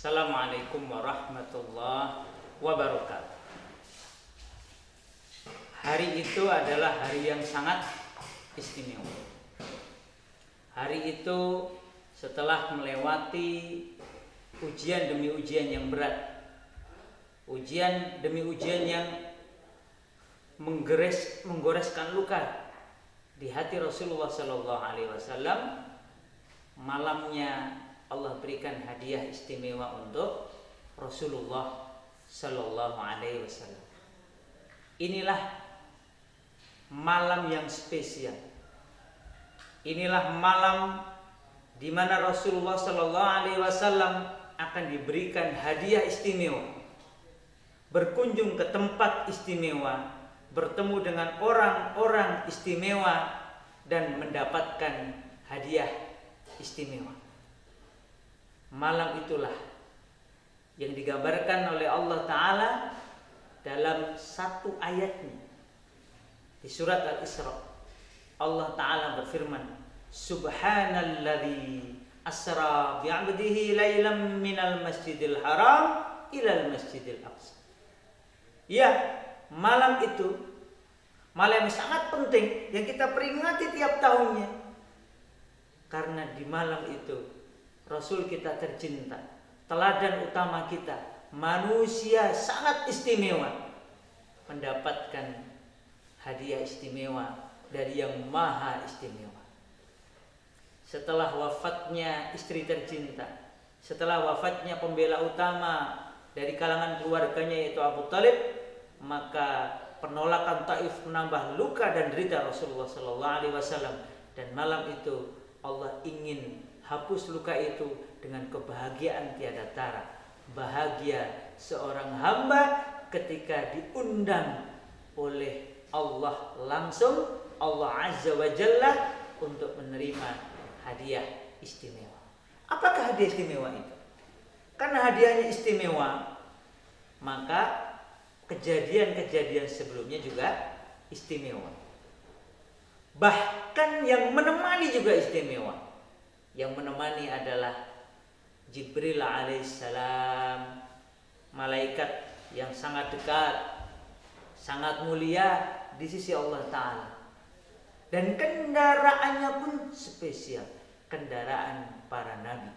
Assalamualaikum warahmatullahi wabarakatuh. Hari itu adalah hari yang sangat istimewa. Hari itu setelah melewati ujian demi ujian yang berat, ujian demi ujian yang menggores, menggoreskan luka di hati Rasulullah Sallallahu Alaihi Wasallam, malamnya Allah berikan hadiah istimewa untuk Rasulullah Sallallahu Alaihi Wasallam. Inilah malam yang spesial. Inilah malam di mana Rasulullah Sallallahu Alaihi Wasallam akan diberikan hadiah istimewa, berkunjung ke tempat istimewa, bertemu dengan orang-orang istimewa, dan mendapatkan hadiah istimewa malam itulah yang digambarkan oleh Allah Ta'ala dalam satu ayatnya. Di surat Al-Isra Allah Ta'ala berfirman Subhanalladzi asra bi'abdihi laylam minal masjidil haram ilal masjidil aqsa. Ya, malam itu malam yang sangat penting yang kita peringati tiap tahunnya. Karena di malam itu Rasul kita tercinta, teladan utama kita, manusia sangat istimewa. Mendapatkan hadiah istimewa dari yang maha istimewa. Setelah wafatnya istri tercinta, setelah wafatnya pembela utama dari kalangan keluarganya yaitu Abu Talib, maka penolakan Taif menambah luka dan derita Rasulullah Sallallahu Alaihi Wasallam. Dan malam itu Allah ingin hapus luka itu dengan kebahagiaan tiada tara. Bahagia seorang hamba ketika diundang oleh Allah langsung Allah Azza wa Jalla untuk menerima hadiah istimewa. Apakah hadiah istimewa itu? Karena hadiahnya istimewa, maka kejadian-kejadian sebelumnya juga istimewa. Bahkan yang menemani juga istimewa yang menemani adalah Jibril alaihissalam malaikat yang sangat dekat sangat mulia di sisi Allah Ta'ala. Dan kendaraannya pun spesial kendaraan para nabi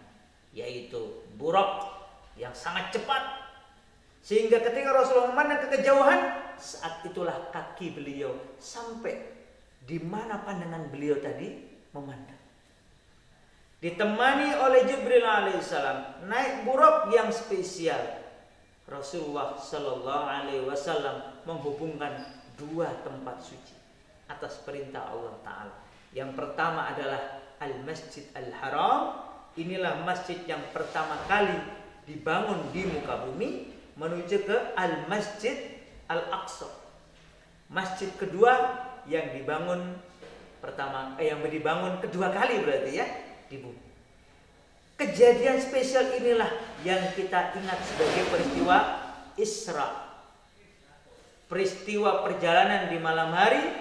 yaitu buruk yang sangat cepat. Sehingga ketika Rasulullah memandang ke kejauhan saat itulah kaki beliau sampai di mana pandangan beliau tadi memandang ditemani oleh Jibril alaihissalam naik buruk yang spesial Rasulullah Shallallahu Alaihi Wasallam menghubungkan dua tempat suci atas perintah Allah Taala. Yang pertama adalah Al Masjid Al Haram. Inilah masjid yang pertama kali dibangun di muka bumi menuju ke Al Masjid Al Aqsa. Masjid kedua yang dibangun pertama eh, yang dibangun kedua kali berarti ya di. Kejadian spesial inilah yang kita ingat sebagai peristiwa Isra. Peristiwa perjalanan di malam hari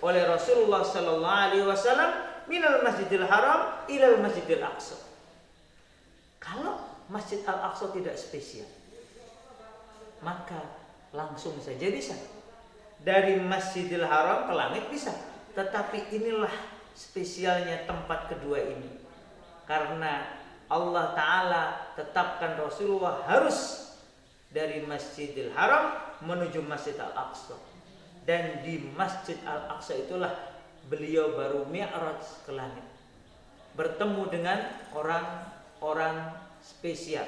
oleh Rasulullah sallallahu alaihi wasallam minal Masjidil Haram ilal Masjidil Aqsa. Kalau Masjid Al-Aqsa tidak spesial, maka langsung saja bisa. Dari Masjidil Haram ke langit bisa. Tetapi inilah spesialnya tempat kedua ini karena Allah Ta'ala tetapkan Rasulullah harus dari Masjidil Haram menuju Masjid Al-Aqsa. Dan di Masjid Al-Aqsa itulah beliau baru mi'raj ke langit. Bertemu dengan orang-orang spesial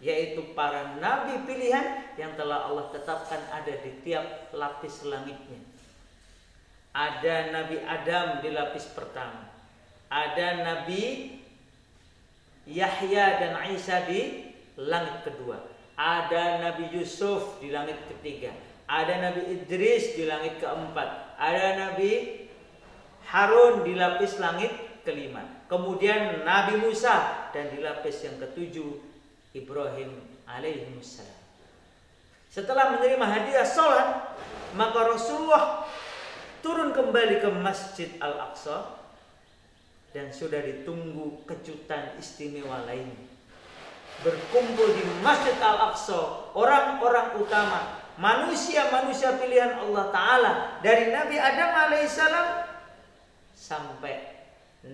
yaitu para nabi pilihan yang telah Allah tetapkan ada di tiap lapis langitnya. Ada Nabi Adam di lapis pertama. Ada Nabi Yahya dan Isa di langit kedua. Ada Nabi Yusuf di langit ketiga. Ada Nabi Idris di langit keempat. Ada Nabi Harun di lapis langit kelima. Kemudian Nabi Musa dan di lapis yang ketujuh Ibrahim alaihissalam. Setelah menerima hadiah sholat, maka Rasulullah turun kembali ke Masjid Al-Aqsa dan sudah ditunggu kejutan istimewa lainnya. Berkumpul di Masjid Al-Aqsa orang-orang utama manusia-manusia pilihan Allah Ta'ala dari Nabi Adam alaihissalam sampai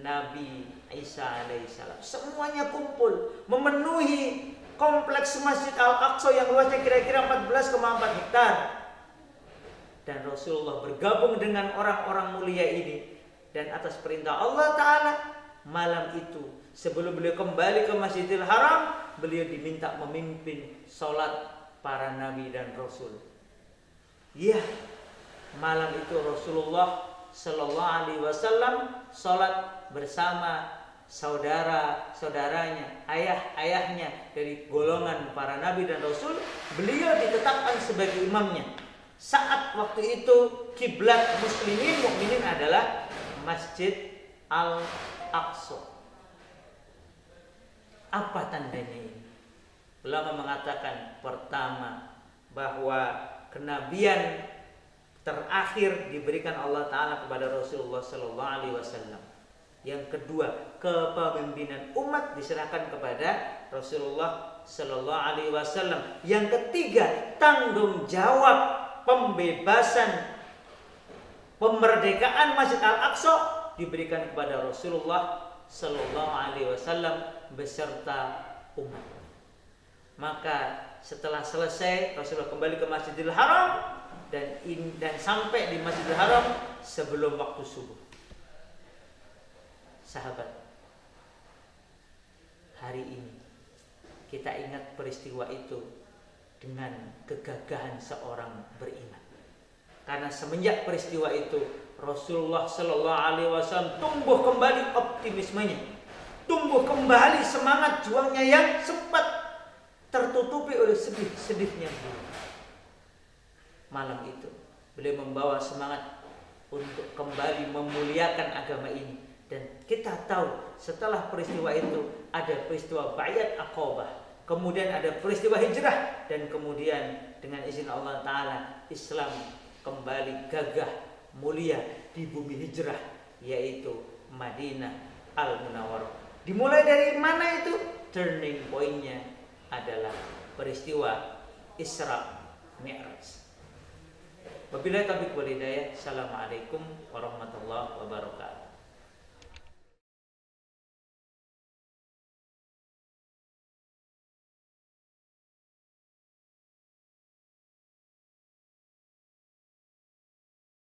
Nabi Isa alaihissalam. Semuanya kumpul memenuhi kompleks Masjid Al-Aqsa yang luasnya kira-kira 14,4 hektar. Dan Rasulullah bergabung dengan orang-orang mulia ini dan atas perintah Allah Ta'ala malam itu sebelum beliau kembali ke Masjidil Haram beliau diminta memimpin sholat para nabi dan rasul iya malam itu Rasulullah Shallallahu Alaihi Wasallam sholat bersama saudara-saudaranya, ayah-ayahnya dari golongan para nabi dan rasul, beliau ditetapkan sebagai imamnya. Saat waktu itu kiblat muslimin mukminin adalah Masjid Al-Aqsa. Apa tandanya ini? Ulama mengatakan pertama bahwa kenabian terakhir diberikan Allah Taala kepada Rasulullah Sallallahu Alaihi Wasallam. Yang kedua, kepemimpinan umat diserahkan kepada Rasulullah Sallallahu Alaihi Wasallam. Yang ketiga, tanggung jawab pembebasan pemerdekaan Masjid Al-Aqsa diberikan kepada Rasulullah Sallallahu Alaihi Wasallam beserta umat. Maka setelah selesai Rasulullah kembali ke Masjidil Haram dan in, dan sampai di Masjidil Haram sebelum waktu subuh. Sahabat, hari ini kita ingat peristiwa itu dengan kegagahan seorang beriman. Karena semenjak peristiwa itu Rasulullah Shallallahu Alaihi Wasallam tumbuh kembali optimismenya, tumbuh kembali semangat juangnya yang sempat tertutupi oleh sedih-sedihnya. Malam itu beliau membawa semangat untuk kembali memuliakan agama ini. Dan kita tahu setelah peristiwa itu ada peristiwa Bayat Aqabah. Kemudian ada peristiwa hijrah. Dan kemudian dengan izin Allah taala Islam kembali gagah mulia di bumi hijrah yaitu Madinah Al Munawwarah. Dimulai dari mana itu? Turning pointnya adalah peristiwa Isra Mi'raj. Wabillahi taufiq walhidayah. Assalamualaikum warahmatullahi wabarakatuh.